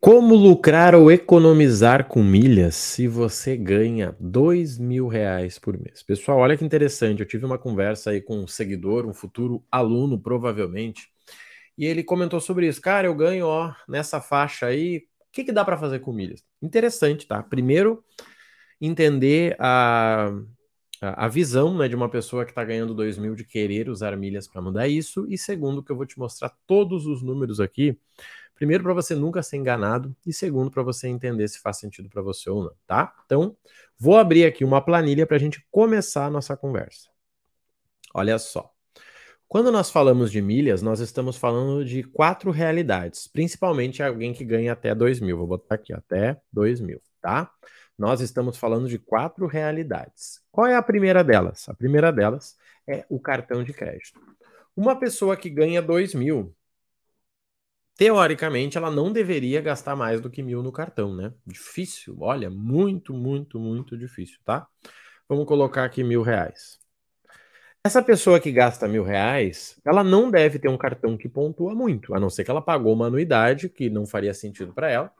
Como lucrar ou economizar com milhas se você ganha dois mil reais por mês? Pessoal, olha que interessante. Eu tive uma conversa aí com um seguidor, um futuro aluno, provavelmente, e ele comentou sobre isso. Cara, eu ganho, ó, nessa faixa aí, o que, que dá para fazer com milhas? Interessante, tá? Primeiro, entender a, a, visão né, de uma pessoa que está ganhando dois mil de querer usar milhas para mudar isso. E segundo, que eu vou te mostrar todos os números aqui Primeiro, para você nunca ser enganado, e segundo, para você entender se faz sentido para você ou não, tá? Então, vou abrir aqui uma planilha para a gente começar a nossa conversa. Olha só. Quando nós falamos de milhas, nós estamos falando de quatro realidades, principalmente alguém que ganha até 2 mil. Vou botar aqui, até 2 mil, tá? Nós estamos falando de quatro realidades. Qual é a primeira delas? A primeira delas é o cartão de crédito. Uma pessoa que ganha 2 mil, teoricamente, ela não deveria gastar mais do que mil no cartão, né? Difícil, olha, muito, muito, muito difícil, tá? Vamos colocar aqui mil reais. Essa pessoa que gasta mil reais, ela não deve ter um cartão que pontua muito, a não ser que ela pagou uma anuidade, que não faria sentido para ela.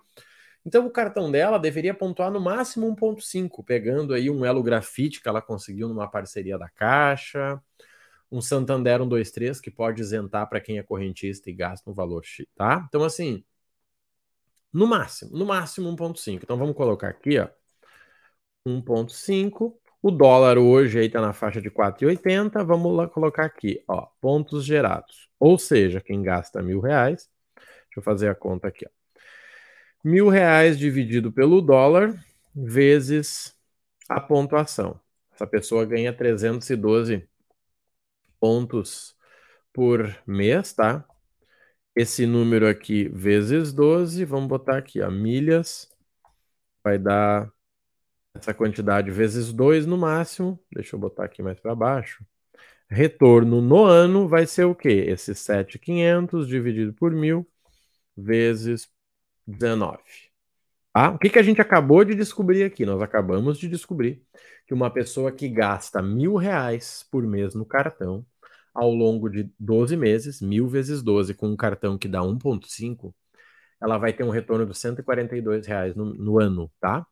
Então, o cartão dela deveria pontuar no máximo 1,5, pegando aí um elo grafite que ela conseguiu numa parceria da Caixa, um Santander 123 que pode isentar para quem é correntista e gasta um valor X, tá? Então, assim, no máximo, no máximo 1,5. Então, vamos colocar aqui, ó, 1,5. O dólar hoje aí está na faixa de 4,80. Vamos lá colocar aqui, ó, pontos gerados. Ou seja, quem gasta mil reais, deixa eu fazer a conta aqui, ó. Mil reais dividido pelo dólar vezes a pontuação. Essa pessoa ganha 312 pontos por mês, tá? Esse número aqui vezes 12, vamos botar aqui, ó, milhas, vai dar essa quantidade vezes 2 no máximo, deixa eu botar aqui mais para baixo. Retorno no ano vai ser o quê? Esse 7,500 dividido por mil vezes 19. Tá? O que, que a gente acabou de descobrir aqui? Nós acabamos de descobrir que uma pessoa que gasta mil reais por mês no cartão, ao longo de 12 meses, mil vezes 12, com um cartão que dá 1,5, ela vai ter um retorno de 142 reais no, no ano, tá?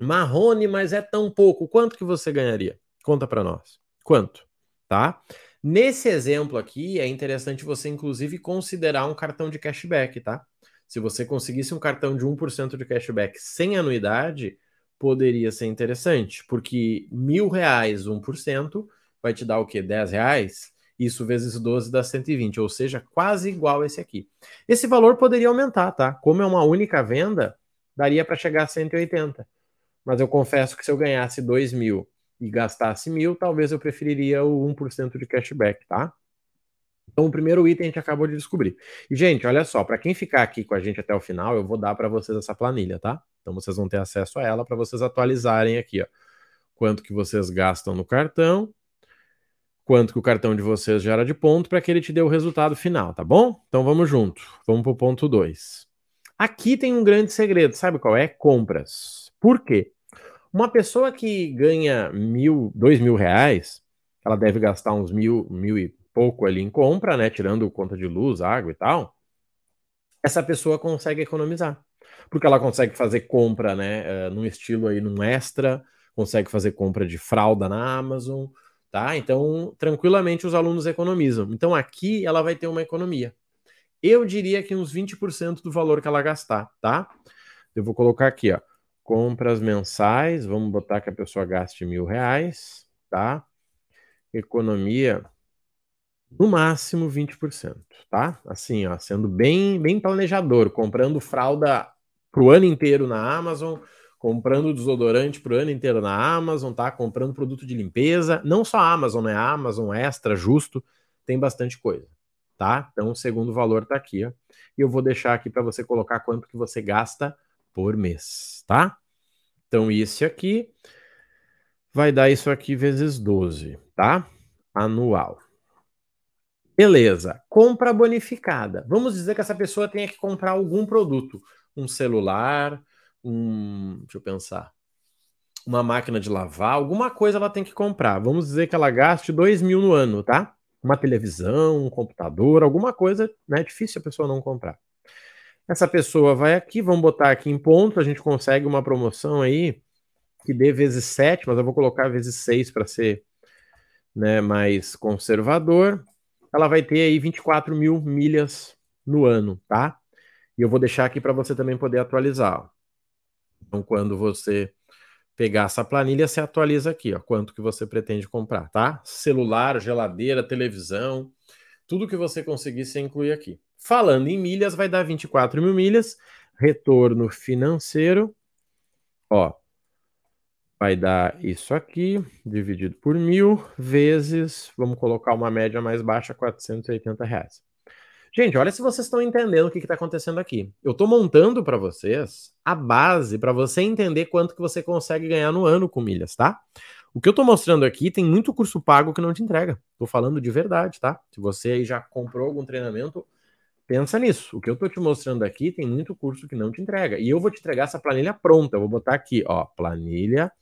Marrone, mas é tão pouco. Quanto que você ganharia? Conta para nós. Quanto? Tá? Nesse exemplo aqui, é interessante você, inclusive, considerar um cartão de cashback, tá? Se você conseguisse um cartão de 1% de cashback sem anuidade, poderia ser interessante, porque mil reais, 1%, vai te dar o quê? 10 reais? Isso vezes 12 dá 120, ou seja, quase igual esse aqui. Esse valor poderia aumentar, tá? Como é uma única venda, daria para chegar a 180. Mas eu confesso que se eu ganhasse 2 mil e gastasse mil, talvez eu preferiria o 1% de cashback, tá? Então, o primeiro item a gente acabou de descobrir. E, gente, olha só, para quem ficar aqui com a gente até o final, eu vou dar para vocês essa planilha, tá? Então, vocês vão ter acesso a ela para vocês atualizarem aqui, ó. Quanto que vocês gastam no cartão quanto que o cartão de vocês gera de ponto para que ele te dê o resultado final, tá bom? Então vamos junto. Vamos para o ponto 2. Aqui tem um grande segredo, sabe qual é? Compras. Por quê? Uma pessoa que ganha mil, dois mil reais, ela deve gastar uns mil, mil e pouco ali em compra, né? Tirando conta de luz, água e tal. Essa pessoa consegue economizar. Porque ela consegue fazer compra, né? Uh, num estilo aí, num extra, consegue fazer compra de fralda na Amazon, tá? Então, tranquilamente os alunos economizam. Então, aqui ela vai ter uma economia. Eu diria que uns 20% do valor que ela gastar, tá? Eu vou colocar aqui, ó, compras mensais, vamos botar que a pessoa gaste mil reais, tá? Economia, no máximo 20%, tá? Assim, ó, sendo bem, bem planejador, comprando fralda pro ano inteiro na Amazon, comprando desodorante para o ano inteiro na Amazon, tá? Comprando produto de limpeza. Não só Amazon, né? Amazon Extra, Justo, tem bastante coisa, tá? Então, o segundo valor tá aqui, ó. E eu vou deixar aqui para você colocar quanto que você gasta por mês, tá? Então, isso aqui vai dar isso aqui vezes 12, tá? Anual. Beleza. Compra bonificada. Vamos dizer que essa pessoa tenha que comprar algum produto, um celular, um. Deixa eu pensar. Uma máquina de lavar, alguma coisa ela tem que comprar. Vamos dizer que ela gaste 2 mil no ano, tá? Uma televisão, um computador, alguma coisa, né? É difícil a pessoa não comprar. Essa pessoa vai aqui, vamos botar aqui em ponto, a gente consegue uma promoção aí que dê vezes 7, mas eu vou colocar vezes 6 para ser né, mais conservador. Ela vai ter aí 24 mil milhas no ano, tá? E eu vou deixar aqui para você também poder atualizar. Então, quando você pegar essa planilha, você atualiza aqui, ó, quanto que você pretende comprar, tá? Celular, geladeira, televisão, tudo que você conseguir, você inclui aqui. Falando em milhas, vai dar 24 mil milhas, retorno financeiro, ó, vai dar isso aqui, dividido por mil, vezes, vamos colocar uma média mais baixa, 480 reais. Gente, olha se vocês estão entendendo o que está acontecendo aqui. Eu estou montando para vocês a base para você entender quanto que você consegue ganhar no ano com milhas, tá? O que eu estou mostrando aqui tem muito curso pago que não te entrega. Estou falando de verdade, tá? Se você aí já comprou algum treinamento, pensa nisso. O que eu estou te mostrando aqui tem muito curso que não te entrega. E eu vou te entregar essa planilha pronta. Eu vou botar aqui, ó, planilha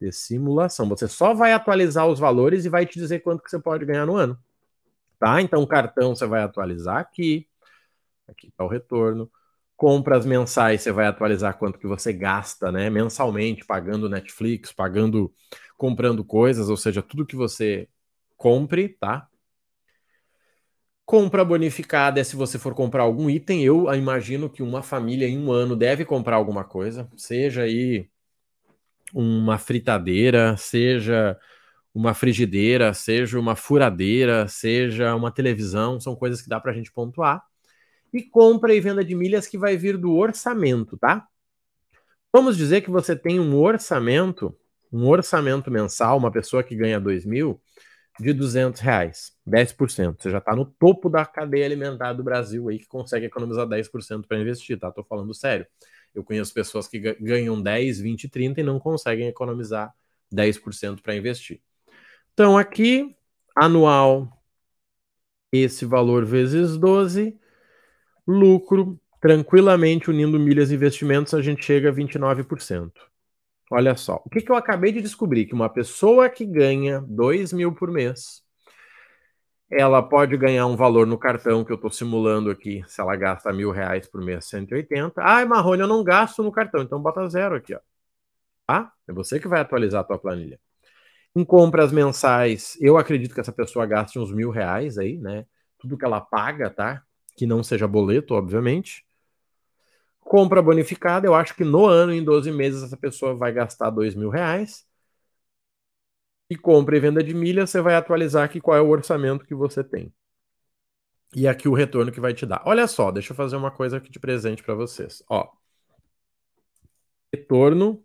de simulação. Você só vai atualizar os valores e vai te dizer quanto que você pode ganhar no ano tá? Então, cartão você vai atualizar aqui, aqui está o retorno. Compras mensais, você vai atualizar quanto que você gasta, né? Mensalmente, pagando Netflix, pagando, comprando coisas, ou seja, tudo que você compre, tá? Compra bonificada é se você for comprar algum item. Eu imagino que uma família em um ano deve comprar alguma coisa, seja aí uma fritadeira, seja uma frigideira, seja uma furadeira, seja uma televisão, são coisas que dá para a gente pontuar. E compra e venda de milhas que vai vir do orçamento, tá? Vamos dizer que você tem um orçamento, um orçamento mensal, uma pessoa que ganha 2 mil, de 200 reais, 10%. Você já está no topo da cadeia alimentar do Brasil aí que consegue economizar 10% para investir, tá? Tô falando sério. Eu conheço pessoas que ganham 10, 20, 30 e não conseguem economizar 10% para investir. Então, aqui, anual, esse valor vezes 12, lucro, tranquilamente unindo milhas e investimentos, a gente chega a 29%. Olha só, o que, que eu acabei de descobrir? Que uma pessoa que ganha 2 mil por mês, ela pode ganhar um valor no cartão que eu estou simulando aqui, se ela gasta mil reais por mês, 180. Ai, Marrone, eu não gasto no cartão, então bota zero aqui, ó. Tá? É você que vai atualizar a tua planilha. Em compras mensais, eu acredito que essa pessoa gaste uns mil reais aí, né? Tudo que ela paga, tá? Que não seja boleto, obviamente. Compra bonificada, eu acho que no ano, em 12 meses, essa pessoa vai gastar dois mil reais. E compra e venda de milha, você vai atualizar aqui qual é o orçamento que você tem. E aqui o retorno que vai te dar. Olha só, deixa eu fazer uma coisa aqui de presente para vocês. Ó, retorno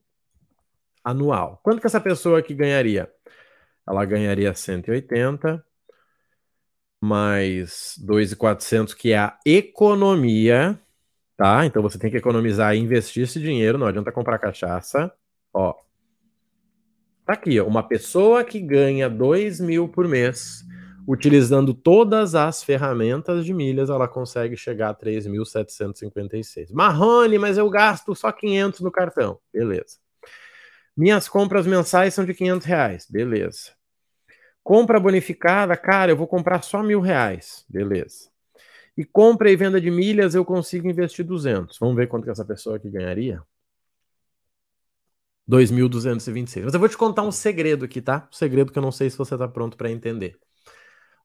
anual. Quanto que essa pessoa aqui ganharia? Ela ganharia 180 mais 2.400, que é a economia, tá? Então você tem que economizar e investir esse dinheiro, não adianta comprar cachaça. Ó, tá aqui, ó, uma pessoa que ganha 2 mil por mês, utilizando todas as ferramentas de milhas, ela consegue chegar a 3.756. Marrone, mas eu gasto só 500 no cartão. Beleza. Minhas compras mensais são de 500 reais. Beleza. Compra bonificada, cara, eu vou comprar só mil reais. Beleza. E compra e venda de milhas, eu consigo investir 200. Vamos ver quanto que essa pessoa aqui ganharia? 2.226. Mas eu vou te contar um segredo aqui, tá? Um segredo que eu não sei se você está pronto para entender.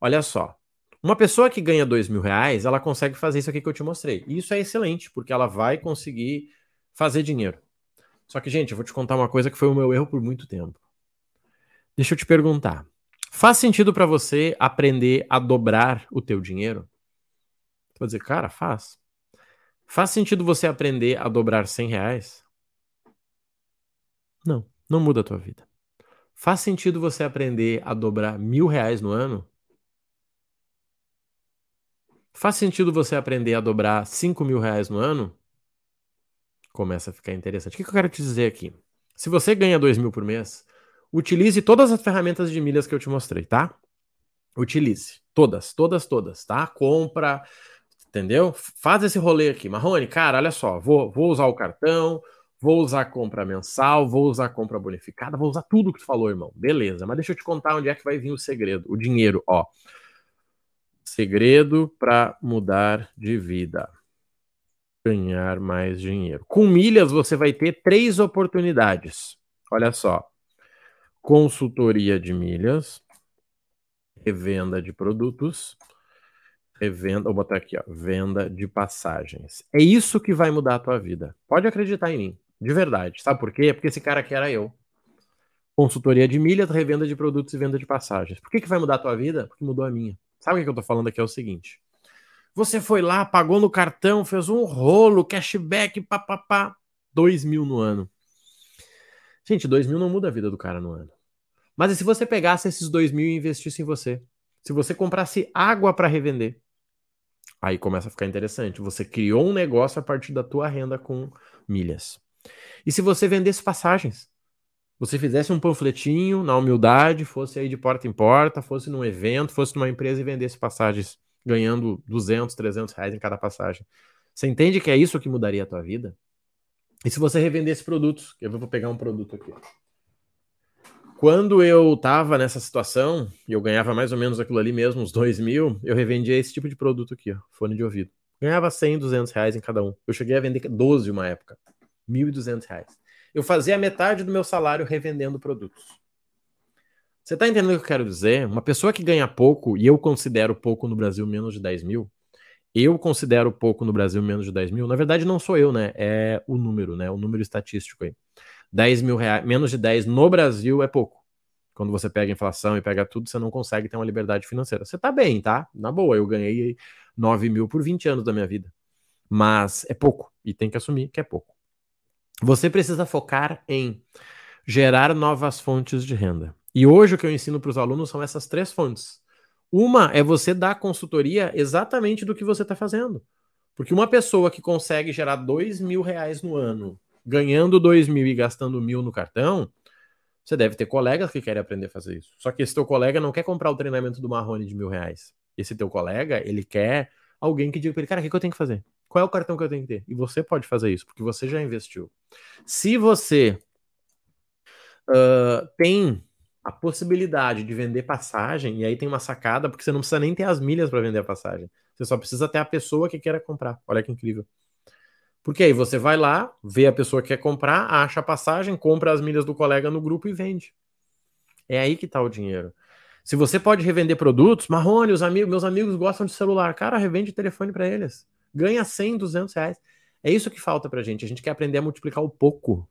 Olha só. Uma pessoa que ganha dois mil reais, ela consegue fazer isso aqui que eu te mostrei. E isso é excelente, porque ela vai conseguir fazer dinheiro. Só que, gente, eu vou te contar uma coisa que foi o meu erro por muito tempo. Deixa eu te perguntar. Faz sentido para você aprender a dobrar o teu dinheiro? Vai dizer, cara, faz. Faz sentido você aprender a dobrar 100 reais? Não, não muda a tua vida. Faz sentido você aprender a dobrar mil reais no ano? Faz sentido você aprender a dobrar 5 mil reais no ano? começa a ficar interessante. O que, eu quero te dizer aqui? Se você ganha 2 mil por mês, utilize todas as ferramentas de milhas que eu te mostrei, tá? Utilize. Todas, todas, todas, tá? Compra, entendeu? Faz esse rolê aqui. Marrone, cara, olha só, vou, vou usar o cartão, vou usar compra mensal, vou usar compra bonificada, vou usar tudo que tu falou, irmão. Beleza, mas deixa eu te contar onde é que vai vir o segredo. O dinheiro, ó. Segredo para mudar de vida. ganhar mais dinheiro. Com milhas você vai ter três oportunidades. Olha só. Consultoria de milhas, revenda de produtos, revenda, vou botar aqui, ó, venda de passagens. É isso que vai mudar a tua vida. Pode acreditar em mim, de verdade. Sabe por quê? Porque esse cara aqui era eu. Consultoria de milhas, revenda de produtos e venda de passagens. Por que, que vai mudar a tua vida? Porque mudou a minha. Sabe o que eu tô falando aqui? É o seguinte. Você foi lá, pagou no cartão, fez um rolo, cashback, papapá, dois mil no ano. Gente, dois mil não muda a vida do cara no ano. Mas e se você pegasse esses dois mil e investisse em você? Se você comprasse água para revender, aí começa a ficar interessante. Você criou um negócio a partir da tua renda com milhas. E se você vendesse passagens? Você fizesse um panfletinho na humildade, fosse aí de porta em porta, fosse num evento, fosse numa empresa e vendesse passagens ganhando 200, 300 reais em cada passagem. Você entende que é isso que mudaria a tua vida? E se você revendesse produtos? Eu vou pegar um produto aqui. Quando eu tava nessa situação, e eu ganhava mais ou menos aquilo ali mesmo, uns 2 mil, eu revendia esse tipo de produto aqui, ó, fone de ouvido. Ganhava 100, 200 reais em cada um. Eu cheguei a vender 12 uma época. 1.200 reais. Eu fazia metade do meu salário revendendo produtos. Você tá entendendo o que eu quero dizer? Uma pessoa que ganha pouco, e eu considero pouco no Brasil menos de 10 mil, eu considero pouco no Brasil menos de 10 mil, na verdade não sou eu, né? É o número, né? O número estatístico aí. 10 mil reais, menos de 10 no Brasil é pouco. Quando você pega inflação e pega tudo, você não consegue ter uma liberdade financeira. Você tá bem, tá? Na boa, eu ganhei 9 mil por 20 anos da minha vida. Mas é pouco, e tem que assumir que é pouco. Você precisa focar em gerar novas fontes de renda. E hoje o que eu ensino para os alunos são essas três fontes. Uma é você dar consultoria exatamente do que você está fazendo. Porque uma pessoa que consegue gerar dois mil reais no ano, ganhando dois mil e gastando mil no cartão, você deve ter colegas que querem aprender a fazer isso. Só que esse teu colega não quer comprar o treinamento do Marrone de mil reais. Esse teu colega, ele quer alguém que diga para ele, cara, o que, que eu tenho que fazer? Qual é o cartão que eu tenho que ter? E você pode fazer isso, porque você já investiu. Se você uh, tem a possibilidade de vender passagem, e aí tem uma sacada, porque você não precisa nem ter as milhas para vender a passagem. Você só precisa ter a pessoa que queira comprar. Olha que incrível. Porque aí você vai lá, vê a pessoa que quer comprar, acha a passagem, compra as milhas do colega no grupo e vende. É aí que está o dinheiro. Se você pode revender produtos, Marrone, os amigos, meus amigos gostam de celular, cara, revende telefone para eles. Ganha 100, 200 reais. É isso que falta pra gente. A gente quer aprender a multiplicar o pouco.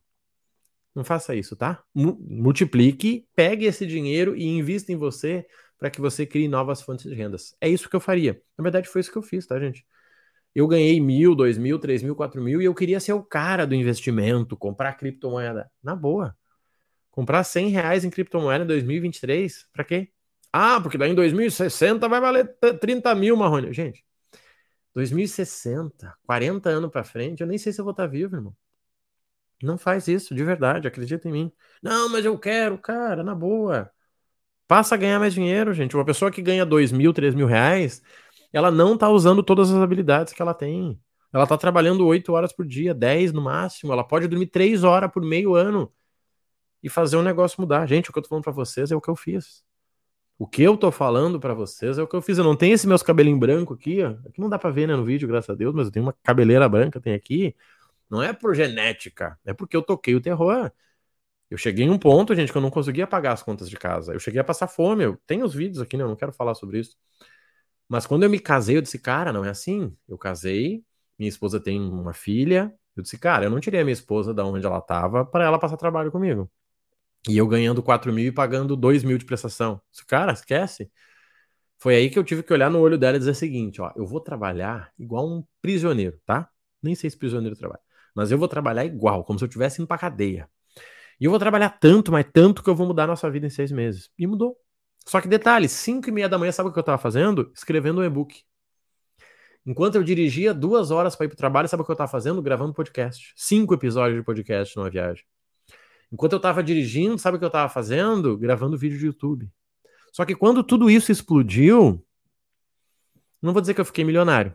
Não faça isso, tá? Multiplique, pegue esse dinheiro e invista em você para que você crie novas fontes de rendas. É isso que eu faria. Na verdade, foi isso que eu fiz, tá, gente? Eu ganhei mil, dois mil, três mil, quatro mil e eu queria ser o cara do investimento, comprar criptomoeda. Na boa. Comprar 100 reais em criptomoeda em 2023, para quê? Ah, porque daí em 2060 vai valer 30 mil, Marrone. Gente, 2060, 40 anos para frente, eu nem sei se eu vou estar tá vivo, irmão. Não faz isso, de verdade, acredita em mim. Não, mas eu quero, cara, na boa. Passa a ganhar mais dinheiro, gente. Uma pessoa que ganha 2 mil, 3 mil reais, ela não tá usando todas as habilidades que ela tem. Ela tá trabalhando 8 horas por dia, 10 no máximo. Ela pode dormir 3 horas por meio ano e fazer o negócio mudar. Gente, o que eu tô falando pra vocês é o que eu fiz. O que eu tô falando para vocês é o que eu fiz. Eu não tenho esse meus cabelinho branco aqui, ó. Aqui não dá para ver, né, no vídeo, graças a Deus, mas eu tenho uma cabeleira branca, tem aqui. Não é por genética, é porque eu toquei o terror. Eu cheguei em um ponto, gente, que eu não conseguia pagar as contas de casa. Eu cheguei a passar fome. Eu tenho os vídeos aqui, né? Eu não quero falar sobre isso. Mas quando eu me casei, eu disse, cara, não é assim. Eu casei, minha esposa tem uma filha. Eu disse, cara, eu não tirei a minha esposa da onde ela estava para ela passar trabalho comigo. E eu ganhando 4 mil e pagando 2 mil de prestação. Cara, esquece. Foi aí que eu tive que olhar no olho dela e dizer o seguinte: ó, eu vou trabalhar igual um prisioneiro, tá? Nem sei se prisioneiro trabalha. Mas eu vou trabalhar igual, como se eu estivesse indo pra cadeia. E eu vou trabalhar tanto, mas tanto que eu vou mudar a nossa vida em seis meses. E mudou. Só que detalhe, 5 e meia da manhã, sabe o que eu tava fazendo? Escrevendo um e-book. Enquanto eu dirigia duas horas para ir pro trabalho, sabe o que eu tava fazendo? Gravando podcast. Cinco episódios de podcast numa viagem. Enquanto eu tava dirigindo, sabe o que eu tava fazendo? Gravando vídeo de YouTube. Só que quando tudo isso explodiu, não vou dizer que eu fiquei milionário,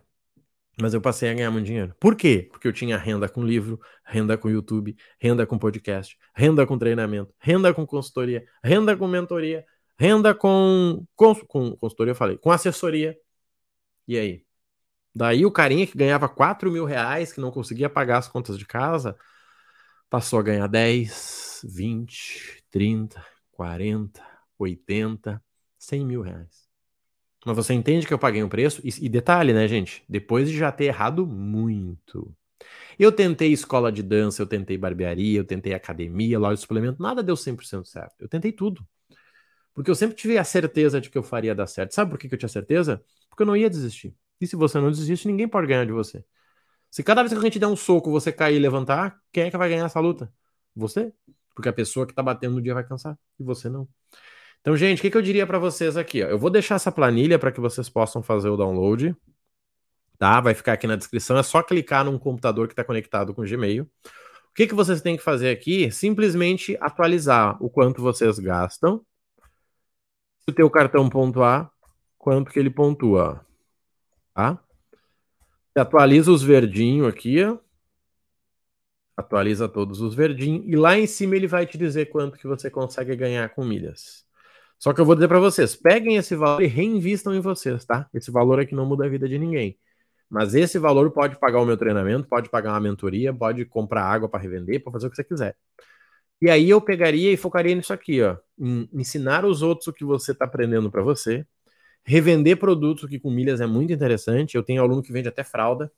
mas eu passei a ganhar muito dinheiro. Por quê? Porque eu tinha renda com livro, renda com YouTube, renda com podcast, renda com treinamento, renda com consultoria, renda com mentoria, renda com, com, com consultoria, eu falei, com assessoria. E aí? Daí o carinha que ganhava 4 mil reais, que não conseguia pagar as contas de casa, passou a ganhar 10, 20, 30, 40, 80, 100 mil reais. Mas você entende que eu paguei um preço? E, e detalhe, né, gente? Depois de já ter errado muito. Eu tentei escola de dança, eu tentei barbearia, eu tentei academia, loja de suplemento, nada deu 100% certo. Eu tentei tudo. Porque eu sempre tive a certeza de que eu faria dar certo. Sabe por que eu tinha certeza? Porque eu não ia desistir. E se você não desiste, ninguém pode ganhar de você. Se cada vez que a gente der um soco, você cair e levantar, quem é que vai ganhar essa luta? Você. Porque a pessoa que tá batendo no dia vai cansar. E você não. Então, gente, o que, que eu diria para vocês aqui? Ó? Eu vou deixar essa planilha para que vocês possam fazer o download. Tá? Vai ficar aqui na descrição. É só clicar num computador que está conectado com o Gmail. O que, que vocês têm que fazer aqui? Simplesmente atualizar o quanto vocês gastam. Se o teu cartão pontuar, quanto que ele pontua. Tá? Atualiza os verdinhos aqui, ó. Atualiza todos os verdinhos. E lá em cima ele vai te dizer quanto que você consegue ganhar com milhas. Só que eu vou dizer para vocês, peguem esse valor e reinvistam em vocês, tá? Esse valor aqui não muda a vida de ninguém. Mas esse valor pode pagar o meu treinamento, pode pagar uma mentoria, pode comprar água para revender, para fazer o que você quiser. E aí eu pegaria e focaria nisso aqui, ó, em ensinar os outros o que você está aprendendo para você, revender produtos que com milhas é muito interessante. Eu tenho aluno que vende até fralda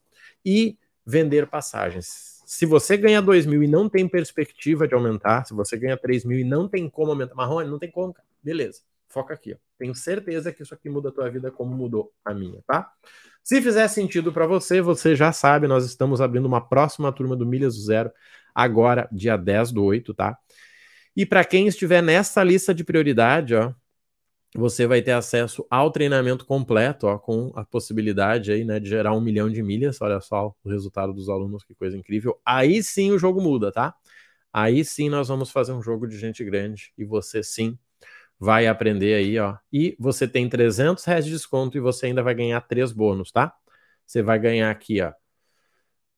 e vender passagens. Se você ganha 2 mil e não tem perspectiva de aumentar, se você ganha 3 mil e não tem como aumentar, Marrone, não tem como, cara. Beleza, foca aqui. Ó. Tenho certeza que isso aqui muda a tua vida como mudou a minha, tá? Se fizer sentido para você, você já sabe, nós estamos abrindo uma próxima turma do Milhas do Zero, agora, dia 10 do 8, tá? E para quem estiver nessa lista de prioridade, ó, você vai ter acesso ao treinamento completo, ó, com a possibilidade aí, né, de gerar um milhão de milhas. Olha só o resultado dos alunos, que coisa incrível. Aí sim o jogo muda, tá? Aí sim nós vamos fazer um jogo de gente grande e você sim vai aprender aí, ó. E você tem 300 reais de desconto e você ainda vai ganhar três bônus, tá? Você vai ganhar aqui, ó,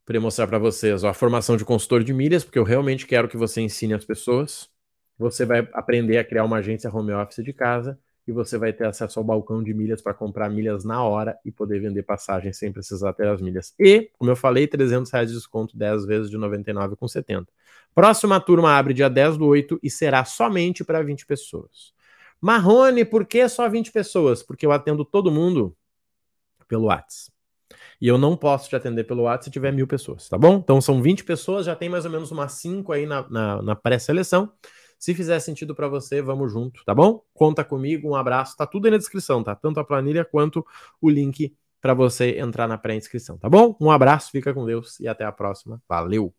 para mostrar para vocês, ó, a formação de consultor de milhas, porque eu realmente quero que você ensine as pessoas. Você vai aprender a criar uma agência home office de casa e você vai ter acesso ao balcão de milhas para comprar milhas na hora e poder vender passagens sem precisar ter as milhas. E, como eu falei, 300 reais de desconto 10 vezes de 99,70. Próxima turma abre dia 10 do 8 e será somente para 20 pessoas. Marrone, por que só 20 pessoas? Porque eu atendo todo mundo pelo WhatsApp. E eu não posso te atender pelo WhatsApp se tiver mil pessoas, tá bom? Então são 20 pessoas, já tem mais ou menos umas 5 aí na, na, na pré-seleção. Se fizer sentido para você, vamos junto, tá bom? Conta comigo, um abraço, tá tudo aí na descrição, tá? Tanto a planilha quanto o link para você entrar na pré-inscrição, tá bom? Um abraço, fica com Deus e até a próxima. Valeu!